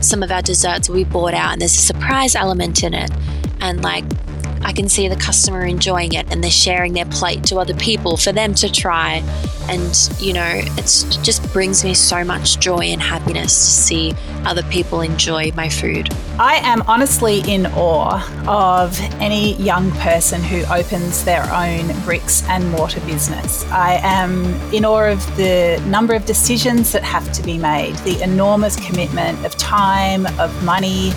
some of our desserts be bought out and there's a surprise element in it. And like I can see the customer enjoying it and they're sharing their plate to other people for them to try. And, you know, it just brings me so much joy and happiness to see other people enjoy my food. I am honestly in awe of any young person who opens their own bricks and mortar business. I am in awe of the number of decisions that have to be made, the enormous commitment of time, of money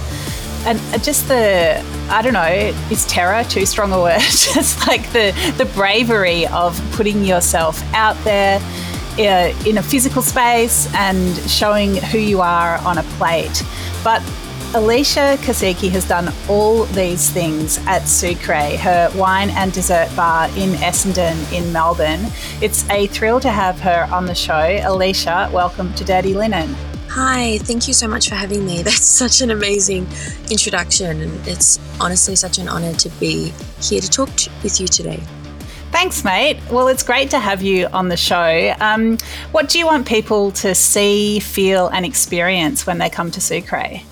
and just the I don't know, is terror too strong a word? just like the the bravery of putting yourself out there uh, in a physical space and showing who you are on a plate. But Elisha Kesici has done all these things at Sucree, her wine and dessert bar in Essendon in Melbourne. It's a thrill to have her on the show. Elisha, welcome to Dirty Linen. Hi, thank you so much for having me. That's such an amazing introduction, and it's honestly such an honor to be here to talk to, with you today. Thanks, mate. Well, it's great to have you on the show. Um, what do you want people to see, feel, and experience when they come to Sucree?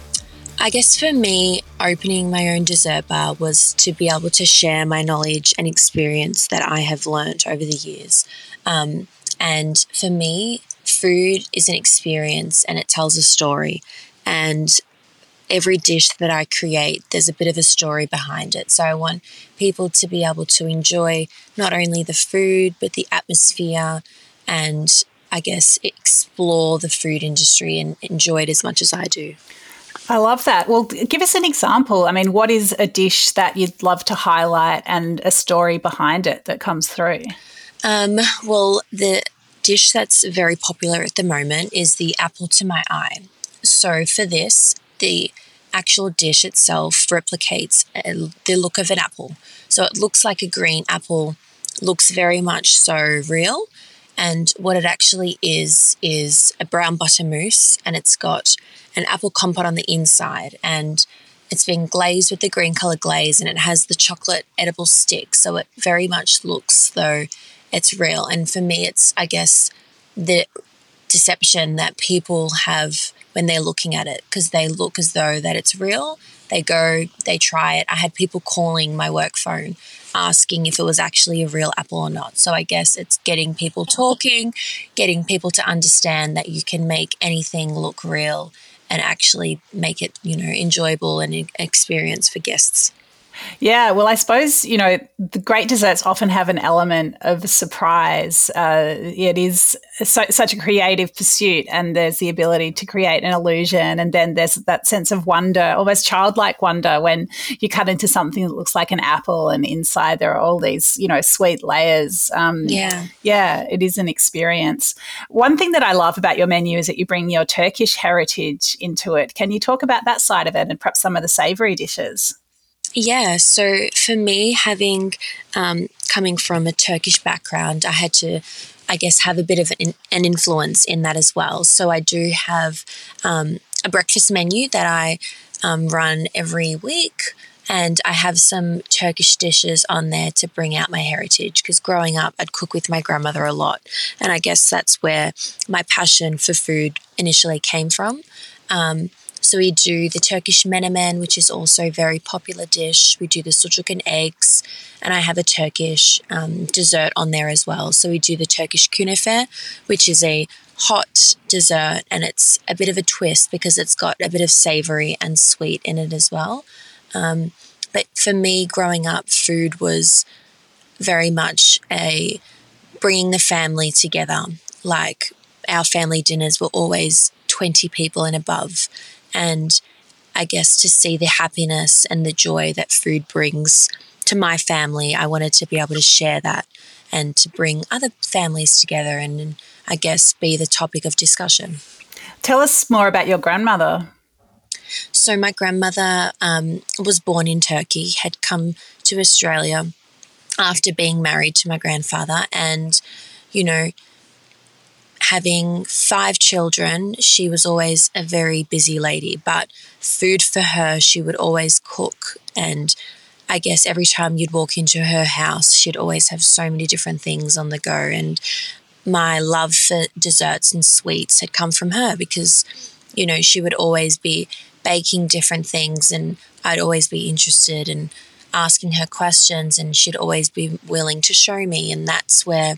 I guess for me, opening my own dessert bar was to be able to share my knowledge and experience that I have learned over the years. Um, and for me, food is an experience and it tells a story. And every dish that I create, there's a bit of a story behind it. So I want people to be able to enjoy not only the food, but the atmosphere and I guess explore the food industry and enjoy it as much as I do. I love that. Well, give us an example. I mean, what is a dish that you'd love to highlight and a story behind it that comes through? Um, well, the dish that's very popular at the moment is the apple to my eye. So for this, the actual dish itself replicates uh, the look of an apple. So it looks like a green apple, looks very much so real. And what it actually is, is a brown butter mousse, and it's got an apple compote on the inside. And it's been glazed with the green color glaze, and it has the chocolate edible stick. So it very much looks though it's real. And for me, it's, I guess, the deception that people have when they're looking at it because they look as though that it's real. They go, they try it. I had people calling my work phone asking if it was actually a real apple or not. So I guess it's getting people talking, getting people to understand that you can make anything look real and actually make it, you know, enjoyable and an experience for guests. Yeah, well, I suppose, you know, the great desserts often have an element of surprise. Uh, it is so, such a creative pursuit, and there's the ability to create an illusion. And then there's that sense of wonder, almost childlike wonder, when you cut into something that looks like an apple, and inside there are all these, you know, sweet layers. Um, yeah. Yeah, it is an experience. One thing that I love about your menu is that you bring your Turkish heritage into it. Can you talk about that side of it and perhaps some of the savory dishes? Yeah, so for me, having um, coming from a Turkish background, I had to, I guess, have a bit of an, an influence in that as well. So I do have um, a breakfast menu that I um, run every week. And I have some Turkish dishes on there to bring out my heritage because growing up, I'd cook with my grandmother a lot. And I guess that's where my passion for food initially came from. Um, so we do the Turkish menemen, which is also a very popular dish. We do the sucuk and eggs, and I have a Turkish um, dessert on there as well. So we do the Turkish kunefe, which is a hot dessert, and it's a bit of a twist because it's got a bit of savory and sweet in it as well. Um, but for me, growing up, food was very much a bringing the family together. Like our family dinners were always 20 people and above and I guess to see the happiness and the joy that food brings to my family, I wanted to be able to share that and to bring other families together and, I guess be the topic of discussion. Tell us more about your grandmother. So, my grandmother um, was born in Turkey, had come to Australia after being married to my grandfather, and, you know, having five children, she was always a very busy lady, but food for her, she would always cook. And I guess every time you'd walk into her house, she'd always have so many different things on the go. And my love for desserts and sweets had come from her because you know, she would always be baking different things and I'd always be interested in asking her questions and she'd always be willing to show me. And that's where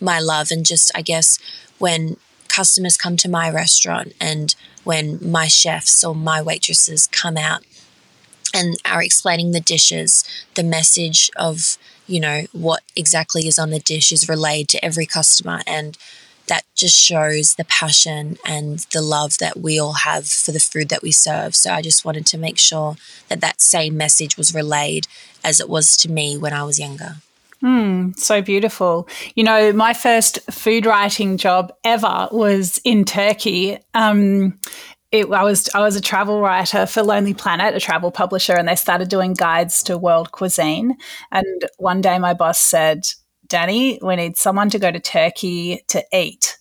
my love and just, I guess, when customers come to my restaurant and when my chefs or my waitresses come out and are explaining the dishes, the message of, you know, what exactly is on the dish is relayed to every customer. And that just shows the passion and the love that we all have for the food that we serve. So I just wanted to make sure that that same message was relayed as it was to me when I was younger. Mm, so beautiful. You know, my first food writing job ever was in Turkey. Um, it, I was I was a travel writer for Lonely Planet, a travel publisher, and they started doing guides to world cuisine. And one day, my boss said, "Dani, we need someone to go to Turkey to eat."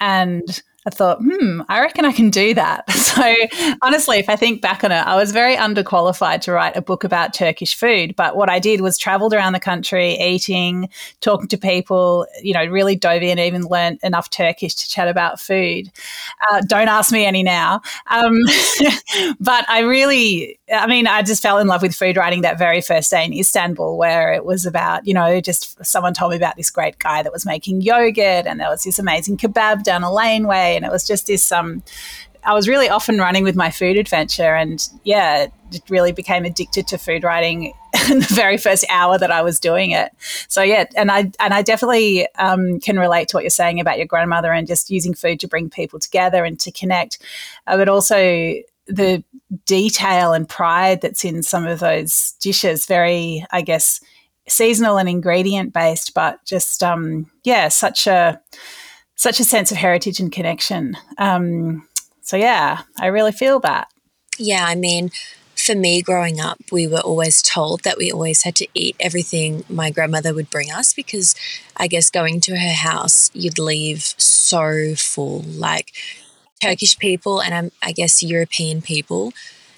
And I thought, hmm, I reckon I can do that. So honestly, if I think back on it, I was very underqualified to write a book about Turkish food. But what I did was traveled around the country, eating, talking to people, you know, really dove in, even learned enough Turkish to chat about food. Uh, don't ask me any now. Um, but I really, I mean, I just fell in love with food writing that very first day in Istanbul, where it was about, you know, just someone told me about this great guy that was making yogurt and there was this amazing kebab down a laneway and it was just this um, I was really often running with my food adventure, and yeah, it really became addicted to food writing in the very first hour that I was doing it. So yeah, and I and I definitely um, can relate to what you're saying about your grandmother and just using food to bring people together and to connect, uh, but also the detail and pride that's in some of those dishes. Very, I guess, seasonal and ingredient based, but just um, yeah, such a such a sense of heritage and connection. Um, so, yeah, I really feel that. Yeah, I mean, for me growing up, we were always told that we always had to eat everything my grandmother would bring us because I guess going to her house, you'd leave so full. Like Turkish people and um, I guess European people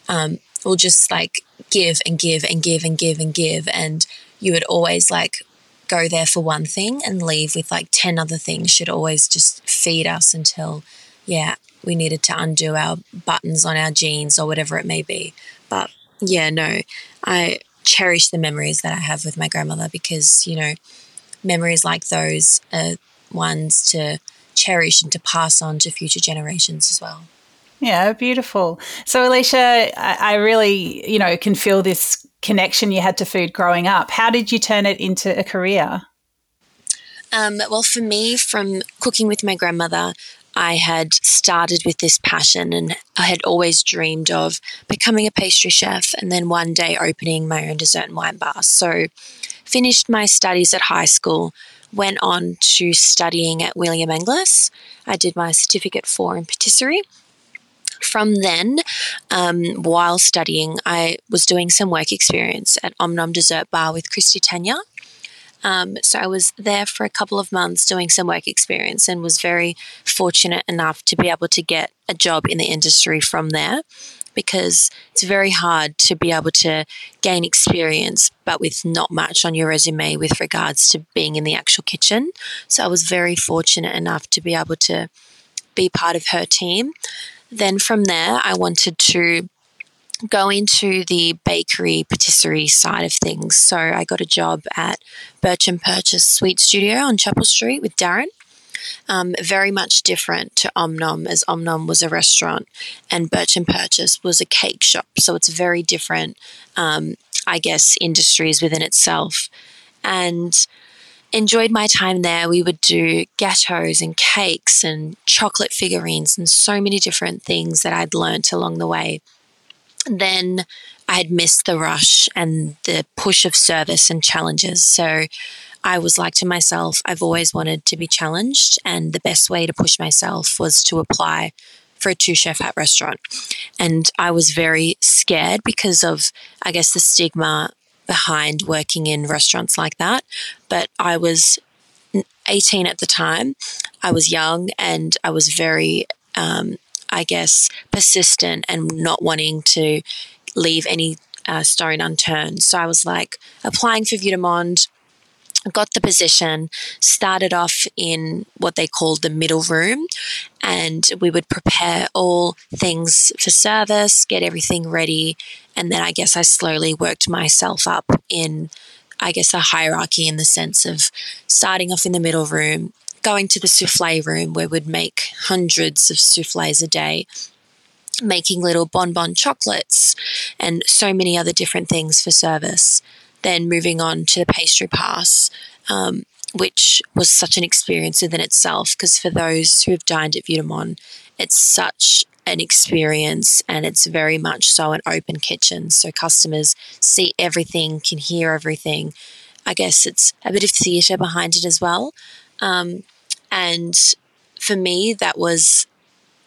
um, will just like give and give and give and give and give. And you would always like go there for one thing and leave with like 10 other things should always just feed us until, yeah, we needed to undo our buttons on our jeans or whatever it may be. But yeah, no, I cherish the memories that I have with my grandmother because, you know, memories like those are ones to cherish and to pass on to future generations as well. Yeah, beautiful. So, Elisha, I, I really, you know, can feel this connection you had to food growing up. How did you turn it into a career? Um, well, for me, from cooking with my grandmother, I had started with this passion and I had always dreamed of becoming a pastry chef and then one day opening my own dessert and wine bar. So, finished my studies at high school, went on to studying at William Angliss. I did my certificate four in patisserie from then, um, while studying, I was doing some work experience at Om Nom Dessert Bar with Christy Tania. Um, so I was there for a couple of months doing some work experience and was very fortunate enough to be able to get a job in the industry from there because it's very hard to be able to gain experience but with not much on your resume with regards to being in the actual kitchen. So I was very fortunate enough to be able to be part of her team. Then from there, I wanted to go into the bakery patisserie side of things. So I got a job at Burch and Purchese Sweet Studio on Chapel Street with Darren. Um, very much different to Om Nom, as Om Nom was a restaurant and Burch and Purchese was a cake shop. So it's very different, um, I guess, industries within itself. And enjoyed my time there. We would do gâteaux and cakes and chocolate figurines and so many different things that I'd learnt along the way. Then I had missed the rush and the push of service and challenges. So I was like to myself, I've always wanted to be challenged, and the best way to push myself was to apply for a two chef hat restaurant. And I was very scared because of, I guess, the stigma behind working in restaurants like that. But I was 18 at the time. I was young and I was very, um, I guess, persistent and not wanting to leave any uh, stone unturned. So I was like applying for de got the position, started off in what they called the middle room, and we would prepare all things for service, get everything ready, and then I guess I slowly worked myself up in, I guess, a hierarchy in the sense of starting off in the middle room, going to the souffle room where we'd make hundreds of souffles a day, making little bonbon chocolates, and so many other different things for service then moving on to the pastry pass, um, which was such an experience within itself. Because for those who have dined at Vue it's such an experience and it's very much so an open kitchen. So customers see everything, can hear everything. I guess it's a bit of theatre behind it as well. Um, and for me, that was,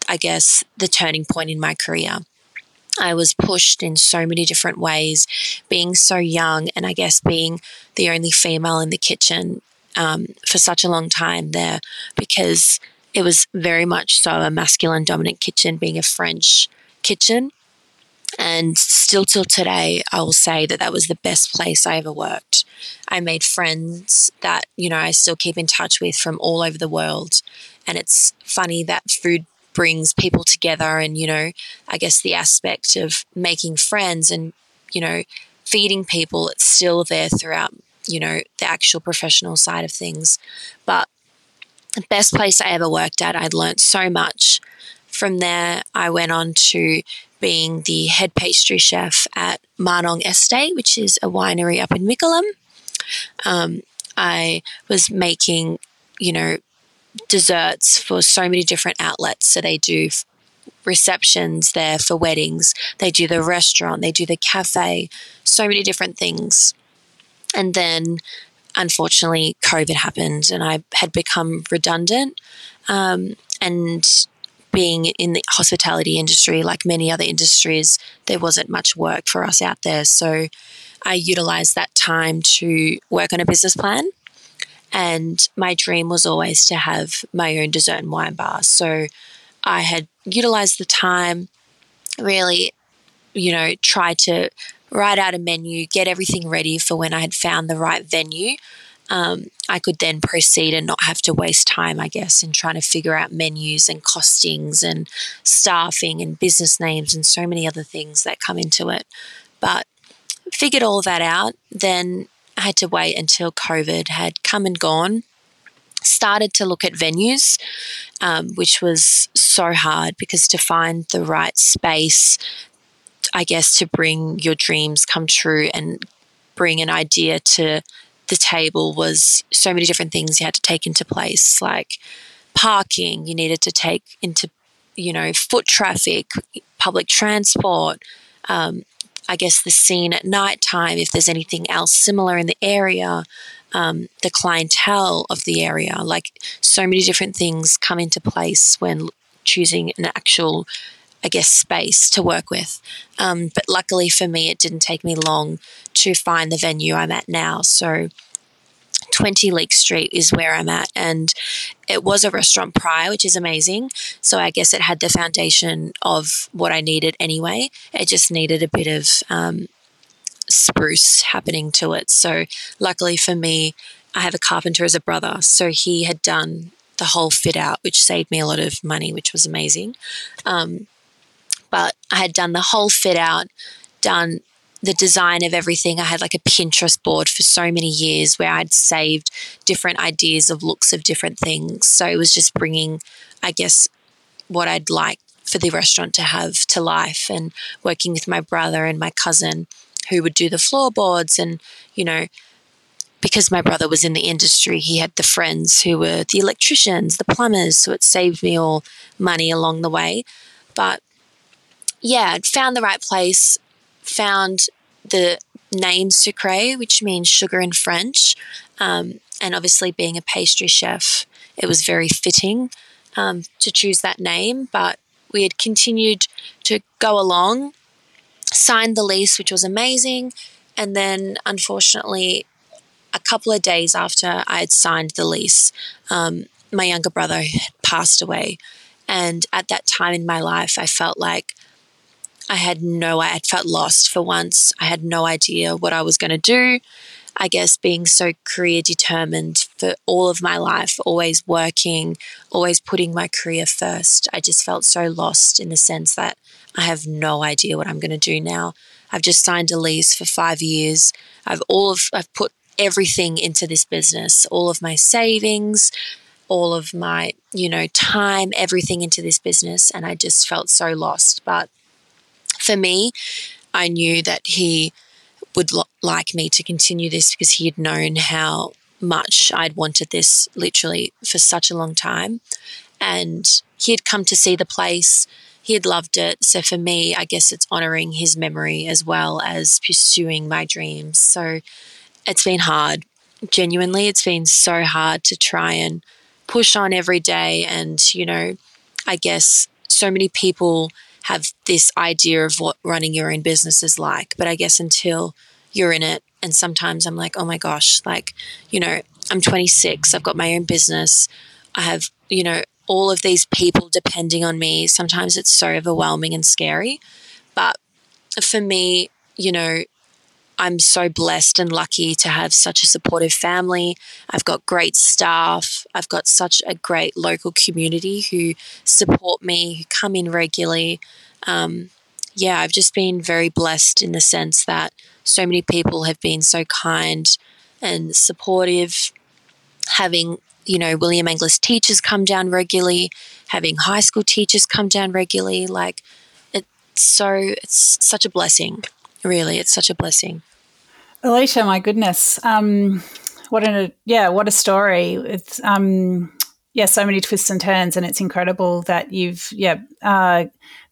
I guess, the turning point in my career. I was pushed in so many different ways, being so young, and I guess being the only female in the kitchen um, for such a long time there because it was very much so a masculine dominant kitchen, being a French kitchen. And still till today, I will say that that was the best place I ever worked. I made friends that, you know, I still keep in touch with from all over the world. And it's funny that food brings people together and you know i guess the aspect of making friends and you know feeding people it's still there throughout you know the actual professional side of things but the best place i ever worked at i'd learnt so much from there i went on to being the head pastry chef at Marnong Estate, which is a winery up in Mickleham. Um, I was making, you know, desserts for so many different outlets. So they do receptions there for weddings, they do the restaurant, they do the cafe, so many different things. And then unfortunately, COVID happened and I had become redundant. Um, and being in the hospitality industry, like many other industries, there wasn't much work for us out there. So I utilized that time to work on a business plan and my dream was always to have my own dessert and wine bar. So I had utilized the time, really, you know, tried to write out a menu, get everything ready for when I had found the right venue. Um, I could then proceed and not have to waste time, I guess, in trying to figure out menus and costings and staffing and business names and so many other things that come into it. But figured all that out, then I had to wait until COVID had come and gone. Started to look at venues, um, which was so hard because to find the right space, I guess, to bring your dreams come true and bring an idea to the table was so many different things you had to take into place, like parking, you needed to take into, you know, foot traffic, public transport, um, I guess, the scene at night time, if there's anything else similar in the area, um, the clientele of the area. Like so many different things come into place when choosing an actual, I guess, space to work with. Um, but luckily for me, it didn't take me long to find the venue I'm at now. So 20 Leake Street is where I'm at. And it was a restaurant prior, which is amazing. So I guess it had the foundation of what I needed anyway. It just needed a bit of um, spruce happening to it. So luckily for me, I have a carpenter as a brother. So he had done the whole fit out, which saved me a lot of money, which was amazing. Um, I had done the whole fit out, done the design of everything. I had like a Pinterest board for so many years where I'd saved different ideas of looks of different things. So it was just bringing, I guess, what I'd like for the restaurant to have to life and working with my brother and my cousin who would do the floorboards and, you know, because my brother was in the industry, he had the friends who were the electricians, the plumbers, so it saved me all money along the way. But yeah, found the right place found the name Sucree, which means sugar in French. Um, and obviously, being a pastry chef, it was very fitting um, to choose that name. But we had continued to go along, signed the lease, which was amazing. And then, unfortunately, a couple of days after I had signed the lease, um, my younger brother had passed away. And at that time in my life, I felt like I had no, I had felt lost for once. I had no idea what I was going to do. I guess, being so career determined for all of my life, always working, always putting my career first, I just felt so lost in the sense that I have no idea what I'm going to do now. I've just signed a lease for five years. I've all of, I've put everything into this business, all of my savings, all of my, you know, time, everything into this business. And I just felt so lost. But for me, I knew that he would lo- like me to continue this because he had known how much I'd wanted this literally for such a long time. And he had come to see the place, he had loved it. So for me, I guess it's honoring his memory as well as pursuing my dreams. So it's been hard. Genuinely, it's been so hard to try and push on every day. And, you know, I guess so many people have this idea of what running your own business is like. But I guess until you're in it, and sometimes I'm like, oh my gosh, like, you know, I'm 26, I've got my own business, I have, you know, all of these people depending on me. Sometimes it's so overwhelming and scary. But for me, you know, I'm so blessed and lucky to have such a supportive family. I've got great staff. I've got such a great local community who support me, who come in regularly. Um, yeah, I've just been very blessed in the sense that so many people have been so kind and supportive. Having, you know, William Angliss teachers come down regularly, having high school teachers come down regularly. Like, it's so, it's such a blessing. Really, it's such a blessing. Elisha, my goodness, um, what a yeah, what a story! It's um, yeah, so many twists and turns, and it's incredible that you've yeah uh,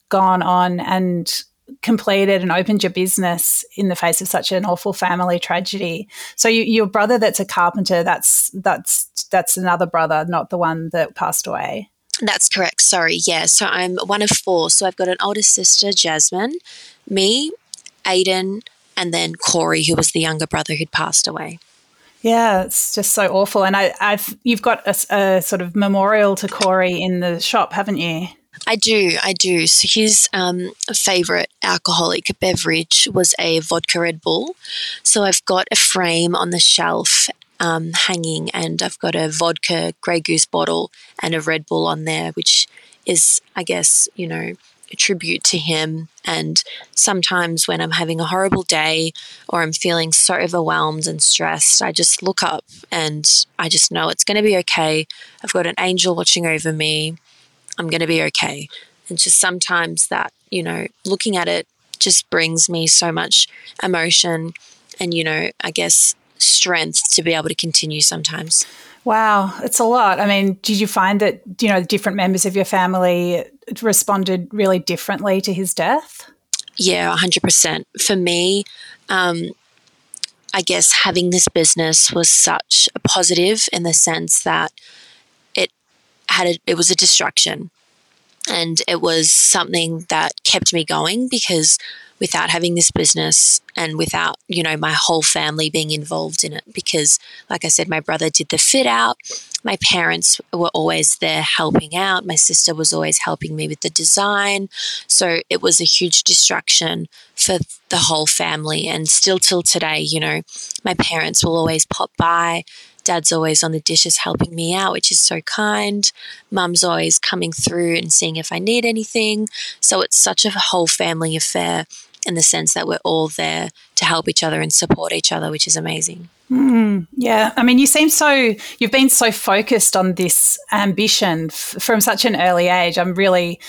gone on and completed and opened your business in the face of such an awful family tragedy. So you, your brother, that's a carpenter, that's that's that's another brother, not the one that passed away. That's correct. Sorry. Yeah. So I'm one of four. So I've got an older sister, Jasmine, me, Aiden, and then Corey, who was the younger brother who'd passed away. Yeah, it's just so awful. And I, have you've got a, a, sort of memorial to Corey in the shop, haven't you? I do, I do. So his um, favorite alcoholic beverage was a vodka Red Bull. So I've got a frame on the shelf um, hanging, and I've got a vodka Grey Goose bottle and a Red Bull on there, which is, I guess, you know, tribute to him. And sometimes when I'm having a horrible day or I'm feeling so overwhelmed and stressed, I just look up and I just know it's going to be okay. I've got an angel watching over me. I'm going to be okay. And just sometimes that, you know, looking at it just brings me so much emotion and, you know, I guess strength to be able to continue sometimes. Wow, it's a lot. I mean, did you find that, you know, different members of your family responded really differently to his death? Yeah, 100%. For me, um, I guess having this business was such a positive in the sense that it had a, it was a distraction and it was something that kept me going because without having this business and without, you know, my whole family being involved in it. Because, like I said, my brother did the fit out. My parents were always there helping out. My sister was always helping me with the design. So it was a huge distraction for the whole family. And still till today, you know, my parents will always pop by. Dad's always on the dishes helping me out, which is so kind. Mum's always coming through and seeing if I need anything. So it's such a whole family affair in the sense that we're all there to help each other and support each other, which is amazing. Mm, yeah, I mean, you seem so, you've been so focused on this ambition f- from such an early age. I'm really,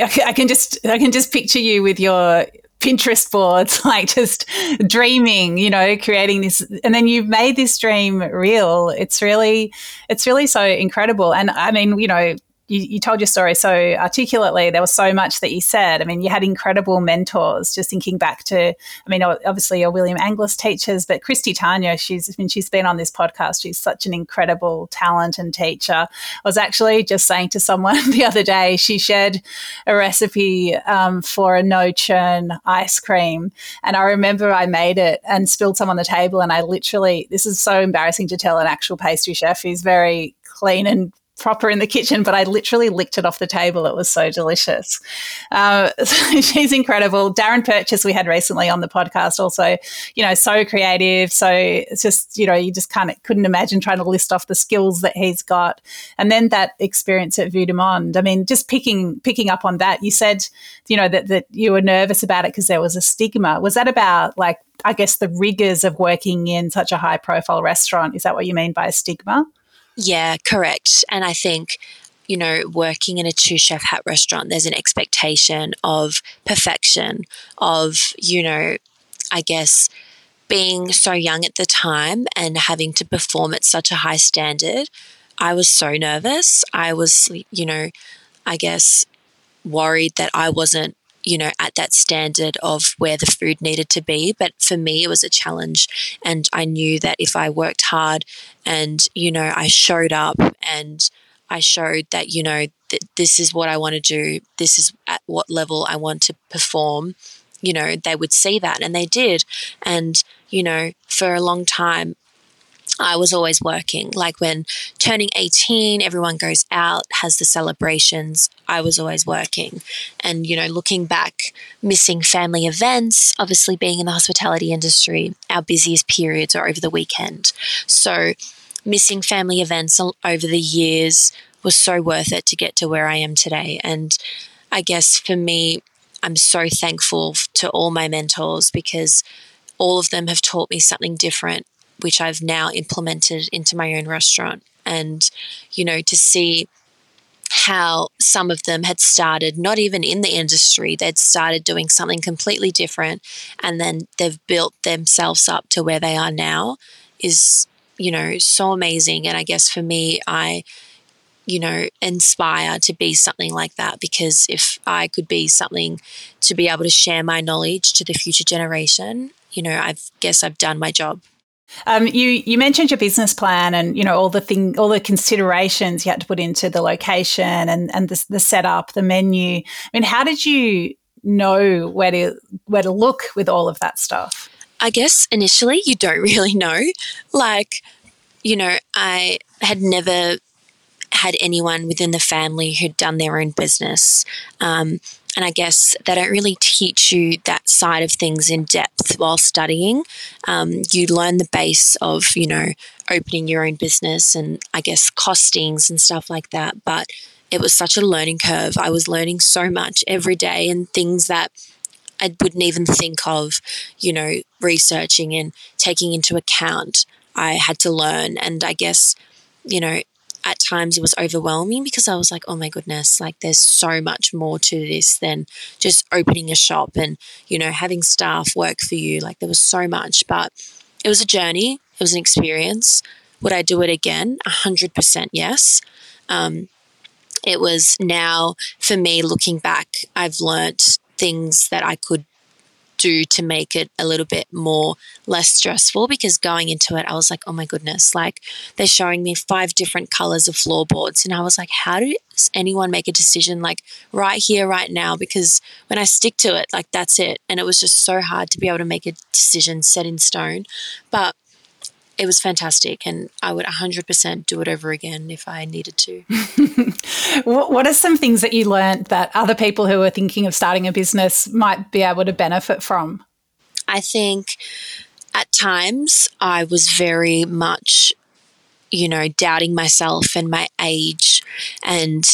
I can just, I can just picture you with your Pinterest boards, like just dreaming, you know, creating this, and then you've made this dream real. It's really, it's really so incredible. And I mean, you know, you, you, told your story so articulately. There was so much that you said. I mean, you had incredible mentors. Just thinking back to, I mean, obviously your William Angliss teachers, but Christy Tania, she's I mean, she's been on this podcast. She's such an incredible talent and teacher. I was actually just saying to someone the other day, she shared a recipe um, for a no churn ice cream, and I remember I made it and spilled some on the table, and I literally, this is so embarrassing to tell an actual pastry chef who's very clean and proper in the kitchen, but I literally licked it off the table. It was so delicious. Uh, she's incredible. Darren Purchese, we had recently on the podcast, also, you know, so creative. So it's just, you know, you just kind of couldn't imagine trying to list off the skills that he's got. And then that experience at Vue de Monde. I mean, just picking picking up on that, you said, you know, that, that you were nervous about it because there was a stigma. Was that about like, I guess, the rigors of working in such a high profile restaurant? Is that what you mean by stigma? Yeah, correct. And I think, you know, working in a two chef hat restaurant, there's an expectation of perfection, of, you know, I guess being so young at the time and having to perform at such a high standard. I was so nervous. I was, you know, I guess worried that I wasn't you know, at that standard of where the food needed to be. But for me, it was a challenge. And I knew that if I worked hard and, you know, I showed up and I showed that, you know, th- this is what I want to do, this is at what level I want to perform, you know, they would see that. And they did. And, you know, for a long time, I was always working. Like when turning 18, everyone goes out, has the celebrations. I was always working. And, you know, looking back, missing family events, obviously being in the hospitality industry, our busiest periods are over the weekend. So, missing family events over the years was so worth it to get to where I am today. And I guess for me, I'm so thankful to all my mentors because all of them have taught me something different which I've now implemented into my own restaurant. And, you know, to see how some of them had started not even in the industry, they'd started doing something completely different and then they've built themselves up to where they are now is, you know, so amazing. And I guess for me, I, you know, inspire to be something like that because if I could be something to be able to share my knowledge to the future generation, you know, I guess I've done my job. Um, you you mentioned your business plan and you know all the thing all the considerations you had to put into the location and and the, the setup, the menu. I mean, how did you know where to where to look with all of that stuff? I guess initially you don't really know. Like, you know, I had never had anyone within the family who'd done their own business. Um, and I guess they don't really teach you that side of things in depth while studying. Um, you learn the base of, you know, opening your own business and I guess costings and stuff like that. But it was such a learning curve. I was learning so much every day and things that I wouldn't even think of, you know, researching and taking into account. I had to learn. And I guess, you know, at times it was overwhelming because I was like, oh my goodness, like there's so much more to this than just opening a shop and, you know, having staff work for you. Like there was so much, but it was a journey, it was an experience. Would I do it again? 100% yes. Um, it was now for me looking back, I've learnt things that I could do to make it a little bit more less stressful because going into it, I was like, oh my goodness, like they're showing me five different colors of floorboards. And I was like, how does anyone make a decision like right here, right now? Because when I stick to it, like that's it. And it was just so hard to be able to make a decision set in stone. But it was fantastic and I would 100% do it over again if I needed to. what are some things that you learned that other people who are thinking of starting a business might be able to benefit from? I think at times I was very much, you know, doubting myself and my age. And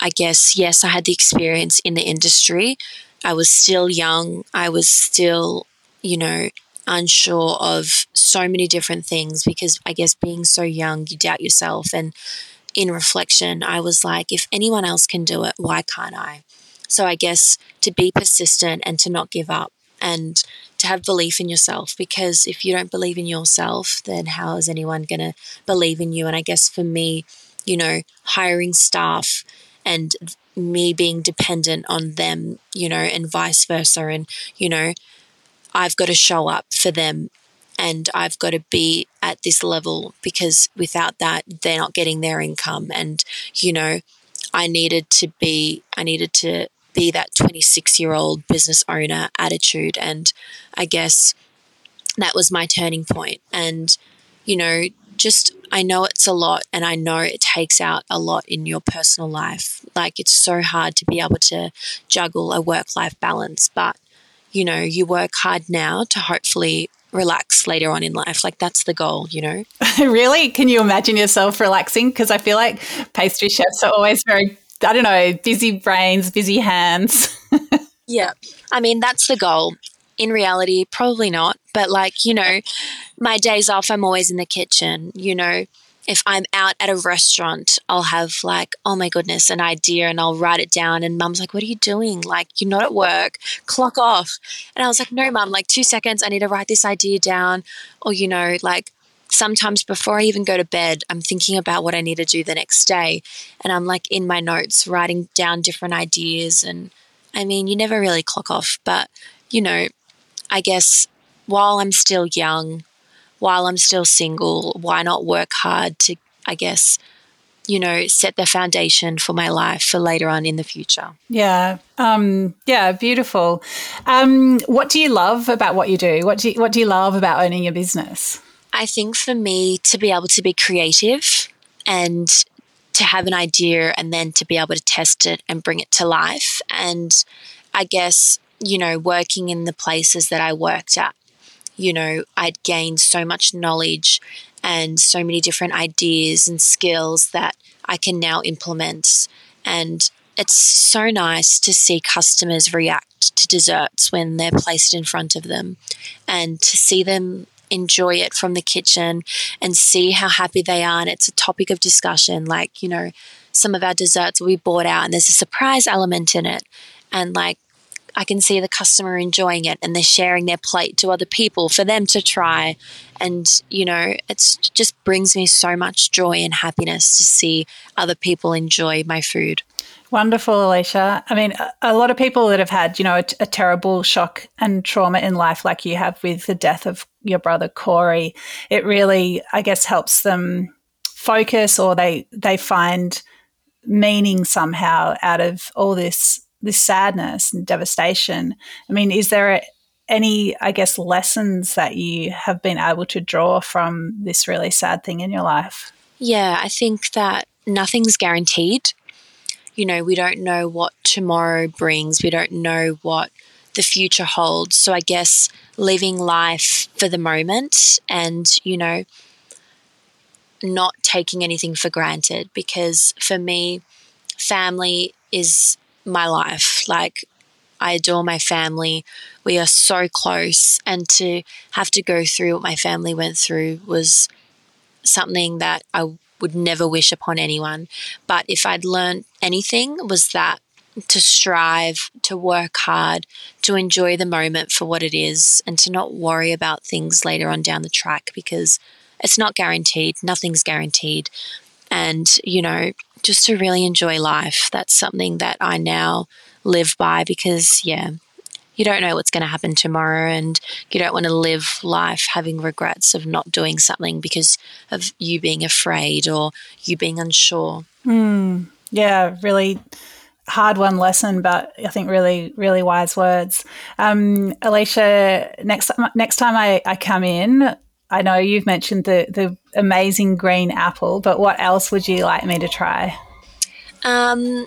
I guess, yes, I had the experience in the industry. I was still young. I was still, you know, unsure of so many different things because I guess being so young, you doubt yourself. And in reflection, I was like, if anyone else can do it, why can't I? So I guess to be persistent and to not give up and to have belief in yourself because if you don't believe in yourself, then how is anyone going to believe in you? And I guess for me, you know, hiring staff and me being dependent on them, you know, and vice versa. And, you know, I've got to show up for them and I've got to be at this level because without that, they're not getting their income. And, you know, I needed to be, I needed to be that 26 year old business owner attitude. And I guess that was my turning point. And, you know, just I know it's a lot and I know it takes out a lot in your personal life. Like it's so hard to be able to juggle a work life balance, but you know, you work hard now to hopefully relax later on in life. Like that's the goal, you know? really? Can you imagine yourself relaxing? Because I feel like pastry chefs are always very, I don't know, busy brains, busy hands. yeah. I mean, that's the goal. In reality, probably not. But like, you know, my days off, I'm always in the kitchen, you know, if I'm out at a restaurant, I'll have like, oh my goodness, an idea and I'll write it down. And mum's like, what are you doing? Like, you're not at work, clock off. And I was like, no, mum, like two seconds, I need to write this idea down. Or, you know, like sometimes before I even go to bed, I'm thinking about what I need to do the next day. And I'm like in my notes, writing down different ideas. And I mean, you never really clock off, but, you know, I guess while I'm still young, while I'm still single, why not work hard to, I guess, you know, set the foundation for my life for later on in the future. Yeah. Um, yeah, beautiful. Um, what do you love about what you do? What do you, what do you love about owning your business? I think for me to be able to be creative and to have an idea and then to be able to test it and bring it to life. And I guess, you know, working in the places that I worked at you know, I'd gained so much knowledge and so many different ideas and skills that I can now implement. And it's so nice to see customers react to desserts when they're placed in front of them and to see them enjoy it from the kitchen and see how happy they are. And it's a topic of discussion. Like, you know, some of our desserts we bought out and there's a surprise element in it. And like I can see the customer enjoying it and they're sharing their plate to other people for them to try. And, you know, it just brings me so much joy and happiness to see other people enjoy my food. Wonderful, Elisha. I mean, a lot of people that have had, you know, a, terrible shock and trauma in life, like you have with the death of your brother Corey, it really, I guess, helps them focus or they they find meaning somehow out of all this this sadness and devastation. I mean, is there any, I guess, lessons that you have been able to draw from this really sad thing in your life? Yeah, I think that nothing's guaranteed. You know, we don't know what tomorrow brings, we don't know what the future holds. So I guess living life for the moment and, you know, not taking anything for granted because for me, family is my life. Like, I adore my family. We are so close. And to have to go through what my family went through was something that I would never wish upon anyone. But if I'd learned anything, was that to strive, to work hard, to enjoy the moment for what it is, and to not worry about things later on down the track because it's not guaranteed. Nothing's guaranteed. And, you know, just to really enjoy life. That's something that I now live by because, yeah, you don't know what's going to happen tomorrow and you don't want to live life having regrets of not doing something because of you being afraid or you being unsure. Mm, yeah, really hard one lesson, but I think really, really wise words. Um, Elisha, next next time I, I come in, I know you've mentioned the the amazing green apple, but what else would you like me to try? Um,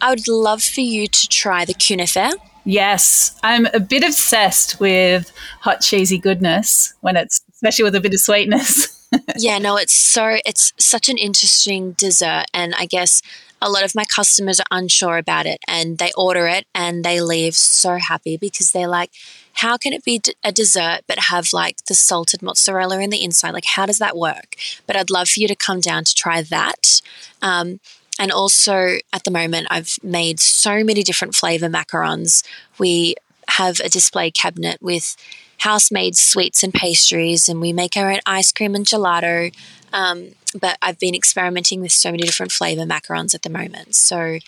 I would love for you to try the kunafe. Yes, I'm a bit obsessed with hot cheesy goodness when it's especially with a bit of sweetness. yeah, no, it's so it's such an interesting dessert and I guess a lot of my customers are unsure about it and they order it and they leave so happy because they're like, how can it be a dessert but have like the salted mozzarella in the inside? Like, how does that work? But I'd love for you to come down to try that. Um, and also, at the moment, I've made so many different flavor macarons. We have a display cabinet with house made sweets and pastries, and we make our own ice cream and gelato. Um, but I've been experimenting with so many different flavor macarons at the moment. So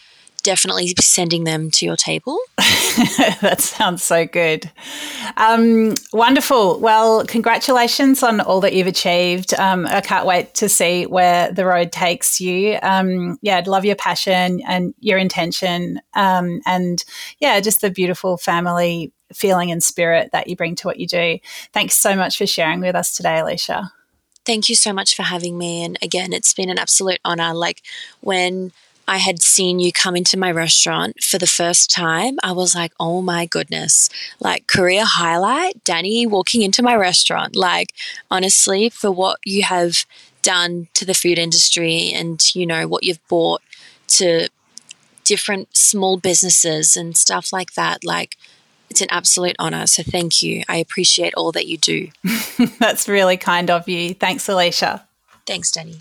definitely sending them to your table. that sounds so good. Um, wonderful. Well, congratulations on all that you've achieved. Um, I can't wait to see where the road takes you. Um, yeah, I'd love your passion and your intention. Um, and yeah, just the beautiful family feeling and spirit that you bring to what you do. Thanks so much for sharing with us today, Elisha. Thank you so much for having me. And again, it's been an absolute honor. Like when I had seen you come into my restaurant for the first time, I was like, oh my goodness, like career highlight, Dani walking into my restaurant. Like, honestly, for what you have done to the food industry and, you know, what you've brought to different small businesses and stuff like that, like, it's an absolute honor. So thank you. I appreciate all that you do. That's really kind of you. Thanks, Elisha. Thanks, Dani.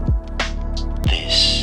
this.